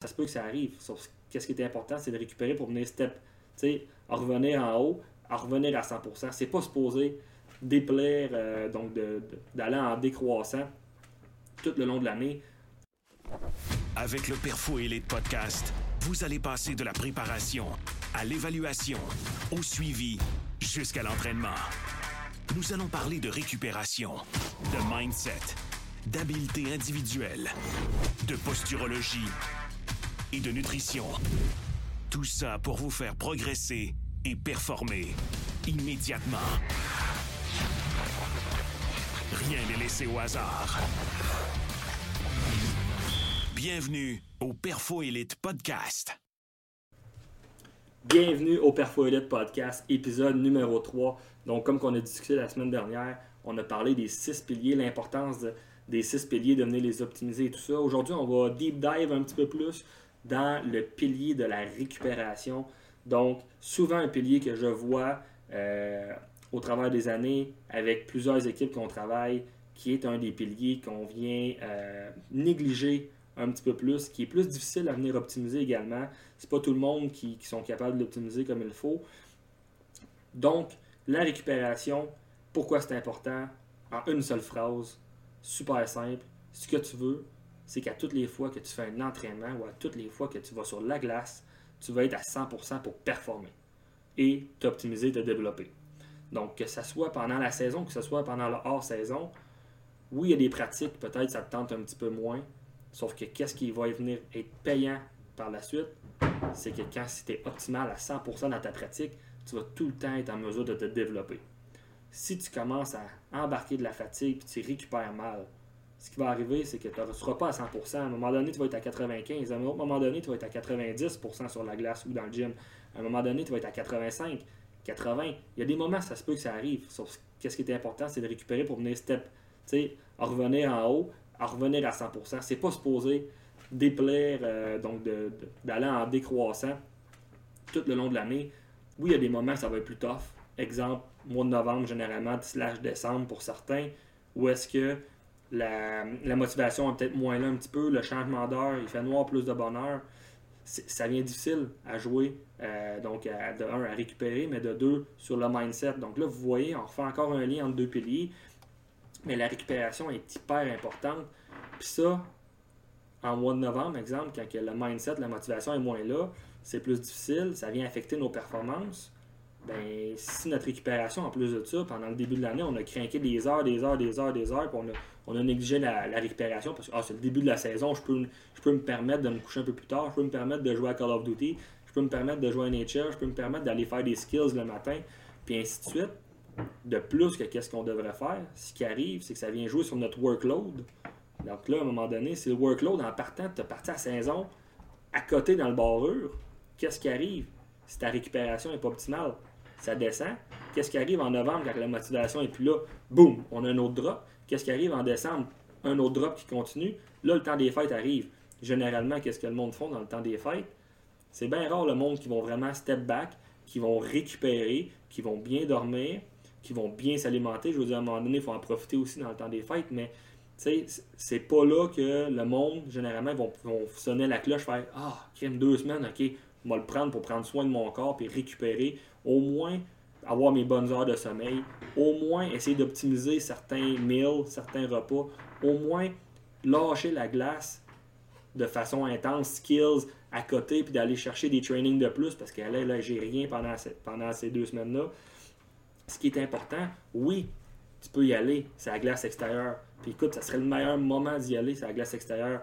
ça se peut que ça arrive. Qu'est-ce qui est important, c'est de récupérer pour venir step, tu sais, à revenir en haut, à revenir à 100%. C'est pas supposé déplaire, euh, donc d'aller en décroissant tout le long de l'année. Avec le Perfo Elite Podcast, vous allez passer de la préparation à l'évaluation, au suivi, jusqu'à l'entraînement. Nous allons parler de récupération, de mindset, d'habileté individuelle, de posturologie et de nutrition. Tout ça pour vous faire progresser et performer immédiatement. Rien n'est laissé au hasard. Bienvenue au Perfo Elite Podcast. Bienvenue au Perfo Elite Podcast, épisode numéro 3. Donc, comme on a discuté la semaine dernière, on a parlé des six piliers, l'importance des six piliers, de venir les optimiser et tout ça. Aujourd'hui, on va deep dive un petit peu plus dans le pilier de la récupération. Donc, souvent un pilier que je vois euh, au travers des années avec plusieurs équipes qu'on travaille, qui est un des piliers qu'on vient euh, négliger un petit peu plus, qui est plus difficile à venir optimiser également. C'est pas tout le monde qui, qui sont capables de l'optimiser comme il faut. Donc, la récupération, pourquoi c'est important? En une seule phrase, super simple. Ce que tu veux, c'est qu'à toutes les fois que tu fais un entraînement ou à toutes les fois que tu vas sur la glace, tu vas être à 100% pour performer et t'optimiser, te développer. Donc, que ce soit pendant la saison, que ce soit pendant la hors-saison, oui, il y a des pratiques, peut-être ça te tente un petit peu moins, sauf que qu'est-ce qui va venir être payant par la suite, c'est que quand tu es optimal à 100% dans ta pratique, tu vas tout le temps être en mesure de te développer. Si tu commences à embarquer de la fatigue et tu récupères mal, ce qui va arriver, c'est que tu ne seras pas à 100%. À un moment donné, tu vas être à 95. À un autre moment donné, tu vas être à 90% sur la glace ou dans le gym. À un moment donné, tu vas être à 85, 80. Il y a des moments, ça se peut que ça arrive. Sauf qu'est-ce qui est important, c'est de récupérer pour venir step, tu sais, à revenir en haut, à revenir à 100%. C'est pas supposé déplaire, euh, donc d'aller en décroissant tout le long de l'année. Oui, il y a des moments, ça va être plus tough. Exemple, mois de novembre, généralement, slash décembre pour certains, où est-ce que la, motivation est peut-être moins là un petit peu, le changement d'heure, il fait noir plus de bonheur. Ça vient difficile à jouer, euh, donc de un, à récupérer, mais de deux, sur le mindset. Donc là, vous voyez, on refait encore un lien entre deux piliers, mais la récupération est hyper importante. Puis ça, en mois de novembre, exemple, quand le mindset, la motivation est moins là, c'est plus difficile, ça vient affecter nos performances ben, si notre récupération, en plus de ça, pendant le début de l'année, on a craqué des heures, des heures, des heures, des heures, puis on a, négligé la, récupération parce que ah, c'est le début de la saison, je peux, je peux me permettre de me coucher un peu plus tard, je peux me permettre de jouer à Call of Duty, je peux me permettre de jouer à Nature, je peux me permettre d'aller faire des skills le matin, puis ainsi de suite. De plus que qu'est-ce qu'on devrait faire, ce qui arrive, c'est que ça vient jouer sur notre workload. Donc là, à un moment donné, c'est le workload en partant, tu as parti à saison à côté dans le barrure, qu'est-ce qui arrive? Si ta récupération n'est pas optimale? Ça descend. Qu'est-ce qui arrive en novembre quand la motivation n'est plus là? Boum, on a un autre drop. Qu'est-ce qui arrive en décembre? Un autre drop qui continue. Là, le temps des fêtes arrive. Généralement, qu'est-ce que le monde font dans le temps des fêtes? C'est bien rare le monde qui vont vraiment step back, qui vont récupérer, qui vont bien dormir, qui vont bien s'alimenter. Je veux dire, à un moment donné, il faut en profiter aussi dans le temps des fêtes, mais c'est pas là que le monde, généralement, vont, vont sonner la cloche, faire Ah, crème deux semaines, ok, on va le prendre pour prendre soin de mon corps et récupérer, au moins avoir mes bonnes heures de sommeil, au moins essayer d'optimiser certains meals, certains repas, au moins lâcher la glace de façon intense, skills à côté, puis d'aller chercher des trainings de plus, parce que là, là j'ai rien pendant, pendant ces deux semaines-là. Ce qui est important, oui, tu peux y aller, c'est la glace extérieure. Puis écoute, ça serait le meilleur moment d'y aller, c'est la glace extérieure.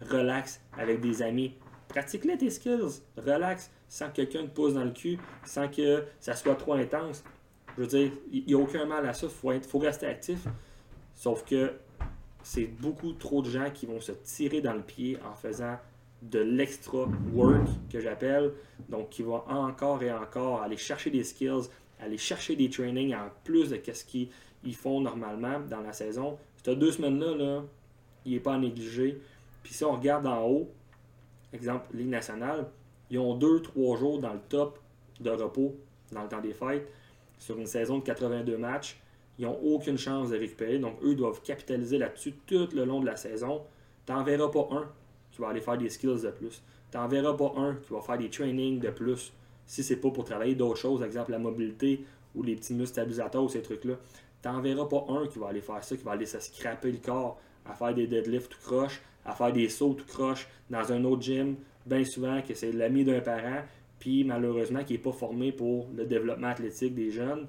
Relax avec des amis, pratique-les tes skills, relax, sans que quelqu'un te pousse dans le cul, sans que ça soit trop intense. Je veux dire, il n'y a aucun mal à ça, il faut, rester actif. Sauf que c'est beaucoup trop de gens qui vont se tirer dans le pied en faisant de l'extra work que j'appelle. Donc, qui vont encore et encore aller chercher des skills, aller chercher des trainings en plus de ce qu'ils font normalement dans la saison. Ces deux semaines-là, là, il n'est pas à négliger. Puis si on regarde en haut, exemple, Ligue nationale, ils ont deux, trois jours dans le top de repos dans le temps des fêtes sur une saison de 82 matchs. Ils n'ont aucune chance de récupérer, donc eux doivent capitaliser là-dessus tout le long de la saison. Tu n'en verras pas un qui va aller faire des skills de plus. tu n'en verras pas un qui va faire des trainings de plus si c'est pas pour travailler d'autres choses, exemple la mobilité ou les petits muscles stabilisateurs ou ces trucs-là. Tu n'en verras pas un qui va aller faire ça, qui va aller se scraper le corps, à faire des deadlifts tout croche, à faire des sauts tout croche dans un autre gym, bien souvent que c'est l'ami d'un parent, puis malheureusement qui n'est pas formé pour le développement athlétique des jeunes.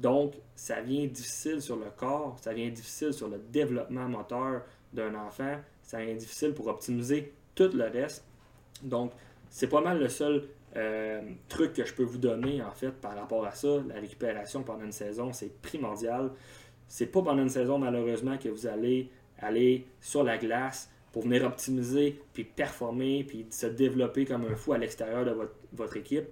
Donc, ça vient difficile sur le corps, ça vient difficile sur le développement moteur d'un enfant, ça vient difficile pour optimiser tout le reste. Donc, c'est pas mal le seul euh, truc que je peux vous donner en fait par rapport à ça. La récupération pendant une saison, c'est primordial. C'est pas pendant une saison malheureusement que vous allez aller sur la glace pour venir optimiser, puis performer, puis se développer comme un fou à l'extérieur de votre, équipe.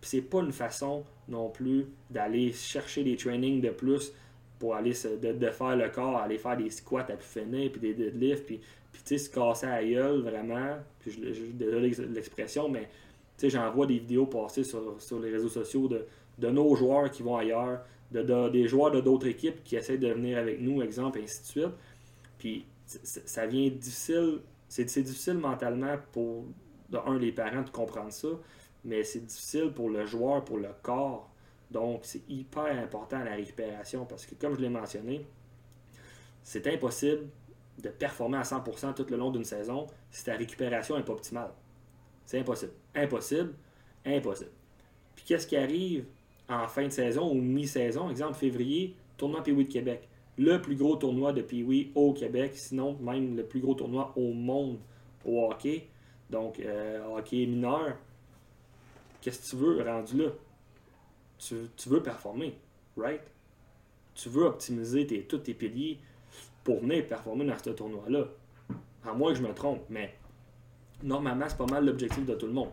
Puis c'est pas une façon non plus d'aller chercher des trainings de plus pour aller se, de, faire le corps, aller faire des squats à plus finir, puis des deadlifts, puis, puis tu sais, se casser à vraiment. Puis je, je désolé l'expression, mais tu sais, j'en vois des vidéos passer sur, les réseaux sociaux de, de, nos joueurs qui vont ailleurs, de, des joueurs de d'autres équipes qui essaient de venir avec nous, exemple, et ainsi de suite. Puis ça vient difficile, c'est difficile mentalement pour, un, les parents de comprendre ça, mais c'est difficile pour le joueur, pour le corps. Donc, c'est hyper important la récupération parce que, comme je l'ai mentionné, c'est impossible de performer à 100% tout le long d'une saison si ta récupération n'est pas optimale. C'est impossible. Impossible. Impossible. Puis qu'est-ce qui arrive en fin de saison ou mi-saison? Exemple, février, tournoi Pee-Wee de Québec le plus gros tournoi de Pee-Wee au Québec, sinon même le plus gros tournoi au monde au hockey. Donc, euh, hockey mineur. Qu'est-ce que tu veux rendu là? Tu, veux performer, right? Tu veux optimiser tous tes piliers pour venir performer dans ce tournoi-là. À moins que je me trompe, mais normalement, c'est pas mal l'objectif de tout le monde.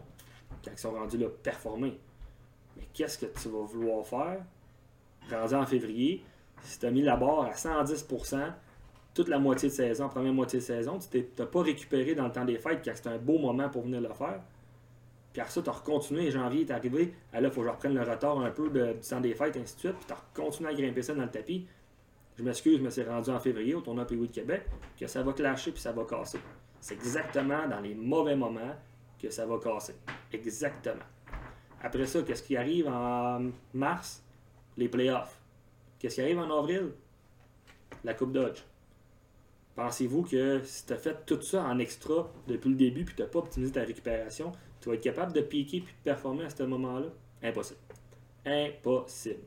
Quand ils sont rendus là, performer. Mais qu'est-ce que tu vas vouloir faire? Rendu en février, si tu as mis la barre à 110% toute la moitié de saison, première moitié de saison, tu n'as pas récupéré dans le temps des fêtes, car c'est un beau moment pour venir le faire. Puis après ça, tu as recontinué, janvier est arrivé, ah là, il faut que je reprenne le retard un peu du temps des fêtes, ainsi de suite, puis tu as continué à grimper ça dans le tapis. Je m'excuse, mais c'est rendu en février au tournoi Pays de Québec, que ça va clasher puis ça va casser. C'est exactement dans les mauvais moments que ça va casser. Exactement. Après ça, qu'est-ce qui arrive en mars? Les playoffs. Qu'est-ce qui arrive en avril? La Coupe Dodge. Pensez-vous que si tu as fait tout ça en extra depuis le début puis tu n'as pas optimisé ta récupération, tu vas être capable de piquer puis de performer à ce moment-là? Impossible. Impossible.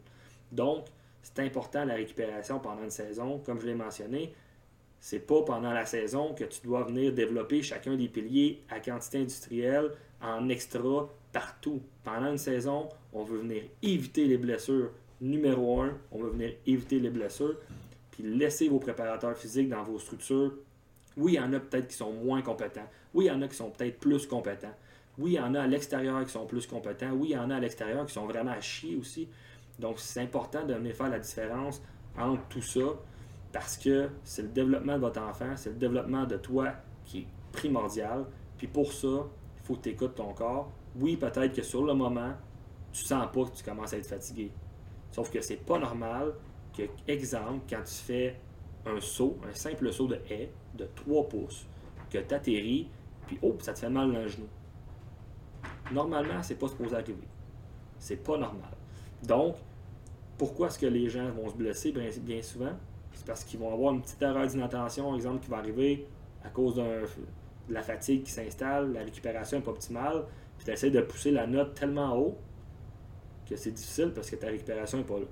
Donc, c'est important la récupération pendant une saison. Comme je l'ai mentionné, c'est pas pendant la saison que tu dois venir développer chacun des piliers à quantité industrielle en extra partout. Pendant une saison, on veut venir éviter les blessures numéro un, on va venir éviter les blessures, puis laisser vos préparateurs physiques dans vos structures. Oui, il y en a peut-être qui sont moins compétents. Oui, il y en a qui sont peut-être plus compétents. Oui, il y en a à l'extérieur qui sont plus compétents. Oui, il y en a à l'extérieur qui sont vraiment à chier aussi. Donc, c'est important de venir faire la différence entre tout ça parce que c'est le développement de votre enfant, c'est le développement de toi qui est primordial. Puis pour ça, il faut que tu écoutes ton corps. Oui, peut-être que sur le moment, tu sens pas que tu commences à être fatigué. Sauf que c'est pas normal que, exemple, quand tu fais un saut, un simple saut de haie de 3 pouces, que tu atterris, puis oh, ça te fait mal dans le genou. Normalement, c'est pas supposé arriver. C'est pas normal. Donc, pourquoi est-ce que les gens vont se blesser bien, souvent? C'est parce qu'ils vont avoir une petite erreur d'inattention, exemple, qui va arriver à cause de la fatigue qui s'installe, la récupération n'est pas optimale, puis tu essaies de pousser la note tellement haut que c'est difficile parce que ta récupération n'est pas là.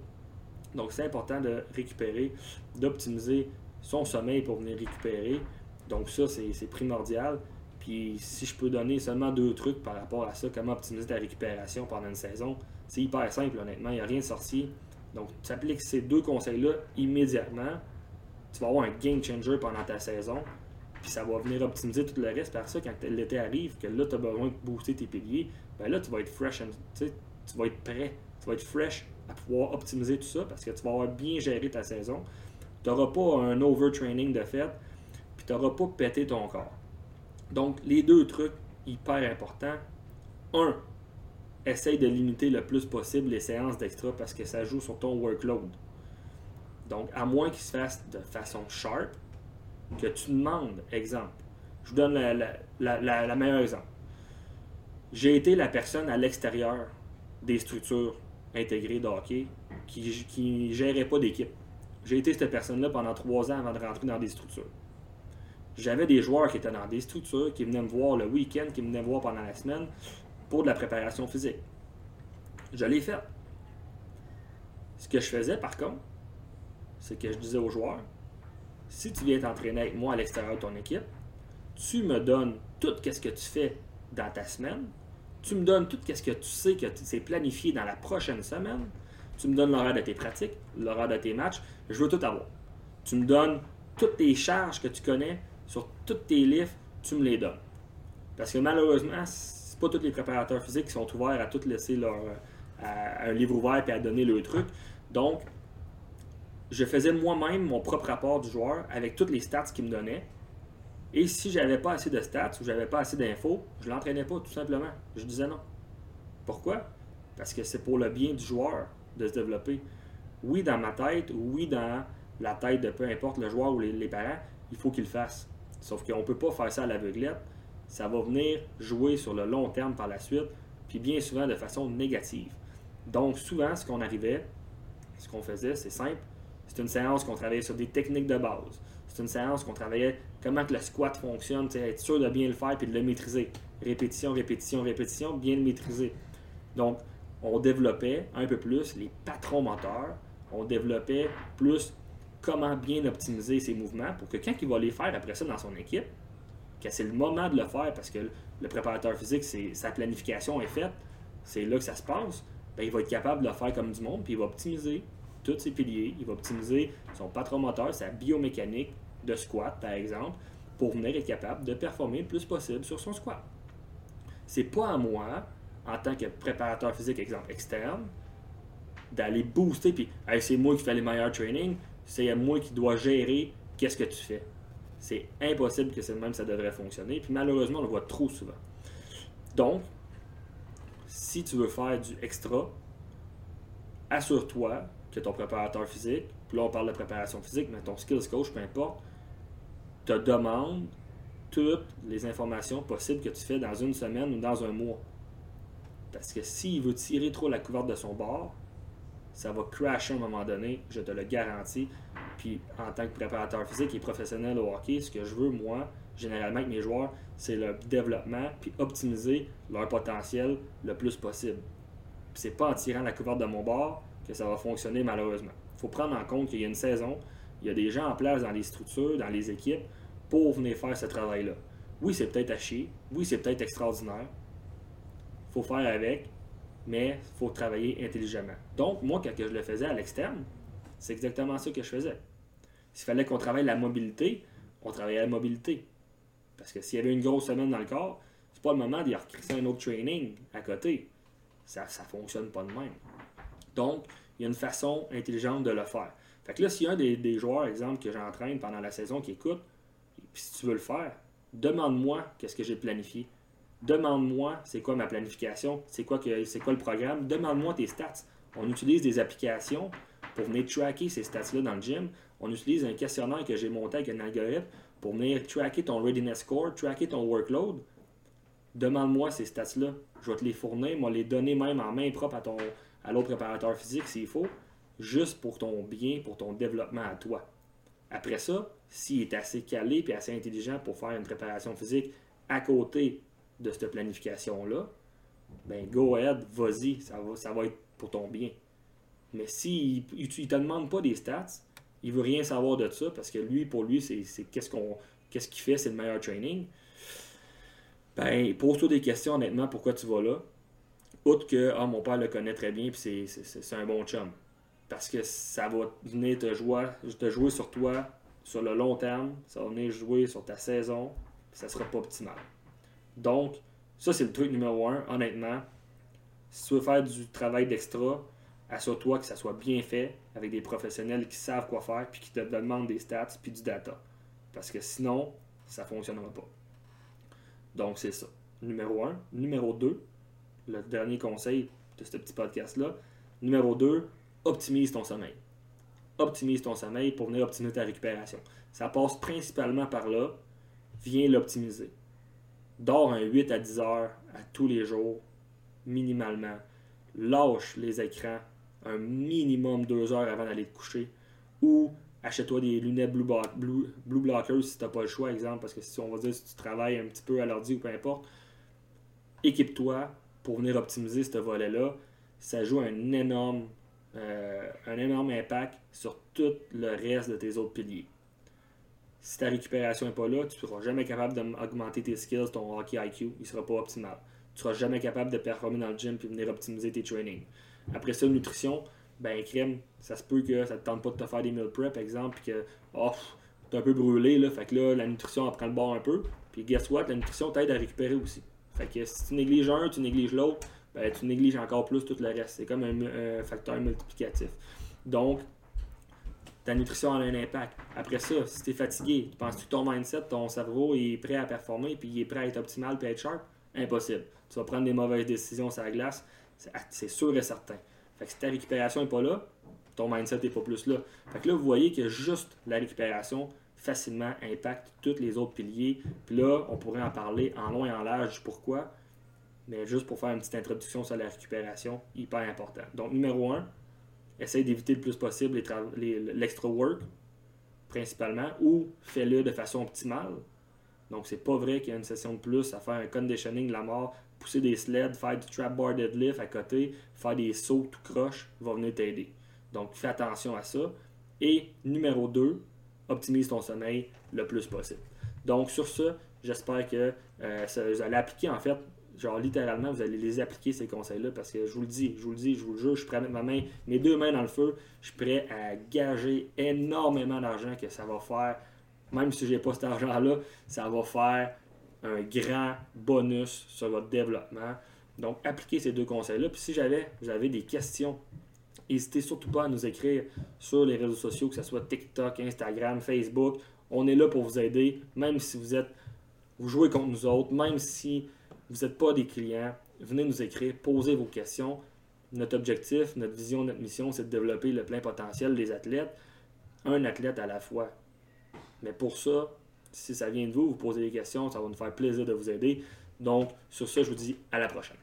Donc, c'est important de récupérer, d'optimiser son sommeil pour venir récupérer. Donc, ça, c'est primordial. Puis, si je peux donner seulement deux trucs par rapport à ça, comment optimiser ta récupération pendant une saison, c'est hyper simple, honnêtement. Il n'y a rien de sorcier. Donc, tu appliques ces deux conseils-là immédiatement. Tu vas avoir un game changer pendant ta saison. Puis, ça va venir optimiser tout le reste. Par ça, quand l'été arrive, que là, tu as besoin de booster tes piliers, ben là, tu vas être fresh. And, tu vas être prêt, tu vas être fresh à pouvoir optimiser tout ça parce que tu vas avoir bien géré ta saison. Tu n'auras pas un overtraining de fait, puis tu n'auras pas pété ton corps. Donc, les deux trucs hyper importants. Un, essaye de limiter le plus possible les séances d'extra parce que ça joue sur ton workload. Donc, à moins qu'il se fasse de façon sharp, que tu demandes, exemple, je vous donne la, meilleure exemple J'ai été la personne à l'extérieur des structures intégrées de qui ne gérait pas d'équipe. J'ai été cette personne-là pendant trois ans avant de rentrer dans des structures. J'avais des joueurs qui étaient dans des structures, qui venaient me voir le week-end, qui venaient me voir pendant la semaine pour de la préparation physique. Je l'ai fait. Ce que je faisais par contre, c'est que je disais aux joueurs, si tu viens t'entraîner avec moi à l'extérieur de ton équipe, tu me donnes tout ce que tu fais dans ta semaine, tu me donnes tout ce que tu sais que c'est planifié dans la prochaine semaine, tu me donnes l'horaire de tes pratiques, l'horaire de tes matchs, je veux tout avoir. Tu me donnes toutes tes charges que tu connais sur tous tes livres, tu me les donnes. Parce que malheureusement, c'est pas tous les préparateurs physiques qui sont ouverts à tout laisser leur, un livre ouvert et à donner le truc. Donc, je faisais moi-même mon propre rapport du joueur avec toutes les stats qu'il me donnait. Et si j'avais pas assez de stats ou j'avais pas assez d'infos, je l'entraînais pas, tout simplement. Je disais non. Pourquoi? Parce que c'est pour le bien du joueur de se développer. Oui, dans ma tête, oui, dans la tête de peu importe le joueur ou les, parents, il faut qu'il le fasse. Sauf qu'on ne peut pas faire ça à l'aveuglette. Ça va venir jouer sur le long terme par la suite, puis bien souvent de façon négative. Donc, souvent, ce qu'on arrivait, ce qu'on faisait, c'est simple. C'est une séance qu'on travaillait sur des techniques de base. C'est une séance qu'on travaillait comment que le squat fonctionne, être sûr de bien le faire puis de le maîtriser. Répétition, répétition, répétition, bien le maîtriser. Donc, on développait un peu plus les patrons moteurs, on développait plus comment bien optimiser ses mouvements pour que quand il va les faire après ça dans son équipe, que c'est le moment de le faire parce que le préparateur physique, sa planification est faite, c'est là que ça se passe, ben, il va être capable de le faire comme du monde, puis il va optimiser tous ses piliers, il va optimiser son patron moteur, sa biomécanique de squat, par exemple, pour venir être capable de performer le plus possible sur son squat. C'est pas à moi en tant que préparateur physique, exemple externe, d'aller booster, puis c'est moi qui fais les meilleurs trainings, c'est moi qui dois gérer qu'est-ce que tu fais. C'est impossible que c'est même ça devrait fonctionner, puis malheureusement, on le voit trop souvent. Donc, si tu veux faire du extra, assure-toi que ton préparateur physique, puis là on parle de préparation physique, mais ton skills coach, peu importe, te demande toutes les informations possibles que tu fais dans une semaine ou dans un mois. Parce que s'il veut tirer trop la couverte de son bord, ça va crasher à un moment donné, je te le garantis. Puis en tant que préparateur physique et professionnel au hockey, ce que je veux, moi, généralement avec mes joueurs, c'est le développement, puis optimiser leur potentiel le plus possible. Puis c'est pas en tirant la couverte de mon bord que ça va fonctionner malheureusement. Il faut prendre en compte qu'il y a une saison, il y a des gens en place dans les structures, dans les équipes, pour venir faire ce travail-là. Oui, c'est peut-être à chier, oui, c'est peut-être extraordinaire, faut faire avec, mais il faut travailler intelligemment. Donc, moi, quand je le faisais à l'externe, c'est exactement ça que je faisais. S'il fallait qu'on travaille la mobilité, on travaillait la mobilité. Parce que s'il y avait une grosse semaine dans le corps, c'est pas le moment d'y recréer un autre training à côté. Ça ne fonctionne pas de même. Donc, il y a une façon intelligente de le faire. Fait que là, s'il y a un des, des joueurs, exemple, que j'entraîne pendant la saison qui écoute, si tu veux le faire, demande-moi qu'est-ce que j'ai planifié. Demande-moi c'est quoi ma planification, c'est quoi, c'est quoi le programme. Demande-moi tes stats. On utilise des applications pour venir tracker ces stats-là dans le gym. On utilise un questionnaire que j'ai monté avec un algorithme pour venir tracker ton readiness score, tracker ton workload. Demande-moi ces stats-là. Je vais te les fournir, moi les donner même en main propre à, à l'autre préparateur physique s'il faut, juste pour ton bien, pour ton développement à toi. Après ça, s'il est assez calé et assez intelligent pour faire une préparation physique à côté de cette planification-là, ben go ahead, vas-y, ça va, ça va être pour ton bien. Mais s'il ne te demande pas des stats, il veut rien savoir de ça parce que lui, pour lui, c'est qu'est-ce qu'on qu'est-ce qu'il fait, c'est le meilleur training. Ben, pose-toi des questions honnêtement, pourquoi tu vas là. Outre que ah, mon père le connaît très bien puis c'est un bon chum. Parce que ça va venir te jouer, te jouer sur toi sur le long terme, ça va venir jouer sur ta saison, ça sera pas optimal. Donc, ça, c'est le truc numéro un, honnêtement. Si tu veux faire du travail d'extra, assure-toi que ça soit bien fait avec des professionnels qui savent quoi faire puis qui te demandent des stats puis du data. Parce que sinon, ça ne fonctionnera pas. Donc, c'est ça. Numéro un. Numéro 2, le dernier conseil de ce petit podcast-là. Numéro 2, optimise ton sommeil. Optimise ton sommeil pour venir optimiser ta récupération. Ça passe principalement par là. Viens l'optimiser dors un 8 à 10 heures à tous les jours, minimalement. Lâche les écrans un minimum deux heures avant d'aller te coucher. Ou achète-toi des lunettes Blue, Blue, Blue Blockers si tu n'as pas le choix, exemple, parce que si on va dire si tu travailles un petit peu à l'ordi ou peu importe, équipe-toi pour venir optimiser ce volet-là. Ça joue un énorme, euh, un énorme impact sur tout le reste de tes autres piliers. Si ta récupération n'est pas là, tu ne seras jamais capable d'augmenter tes skills, ton hockey IQ, il ne sera pas optimal. Tu ne seras jamais capable de performer dans le gym et venir optimiser tes trainings. Après ça, nutrition, ben crème, ça se peut que ça ne te tente pas de te faire des meal prep, exemple, puis que oh, tu es un peu brûlé, là, fait que là, la nutrition en prend le bord un peu. Puis guess what, la nutrition t'aide à récupérer aussi. Fait que si tu négliges un, tu négliges l'autre, ben, tu négliges encore plus tout le reste. C'est comme un facteur multiplicatif. Donc, ta nutrition a un impact. Après ça, si tu es fatigué, tu penses que ton mindset, ton cerveau est prêt à performer, puis il est prêt à être optimal, puis être sharp? Impossible. Tu vas prendre des mauvaises décisions sur la glace, c'est sûr et certain. Fait que si ta récupération n'est pas là, ton mindset n'est pas plus là. Fait que là, vous voyez que juste la récupération facilement impacte tous les autres piliers. Puis là, on pourrait en parler en long et en large pourquoi. Mais juste pour faire une petite introduction sur la récupération, hyper important. Donc, numéro 1, essaye d'éviter le plus possible l'extra work, principalement, ou fais-le de façon optimale. Donc, c'est pas vrai qu'il y a une session de plus à faire un conditioning de la mort, pousser des sleds, faire du trap bar deadlift à côté, faire des sauts tout croche, va venir t'aider. Donc, fais attention à ça. Et numéro 2, optimise ton sommeil le plus possible. Donc, sur ça, j'espère que euh, vous allez appliquer en fait genre littéralement, vous allez les appliquer ces conseils-là parce que je vous le dis, je vous le dis, je vous le jure, je mettre ma main, mes deux mains dans le feu, je suis prêt à gager énormément d'argent que ça va faire, même si j'ai pas cet argent-là, ça va faire un grand bonus sur votre développement. Donc, appliquez ces deux conseils-là. Puis si j'avais, vous avez des questions, n'hésitez surtout pas à nous écrire sur les réseaux sociaux, que ce soit TikTok, Instagram, Facebook. On est là pour vous aider, même si vous êtes, vous jouez contre nous autres, même si vous n'êtes pas des clients, venez nous écrire, posez vos questions. Notre objectif, notre vision, notre mission, c'est de développer le plein potentiel des athlètes, un athlète à la fois. Mais pour ça, si ça vient de vous, vous posez des questions, ça va nous faire plaisir de vous aider. Donc, sur ce, je vous dis à la prochaine.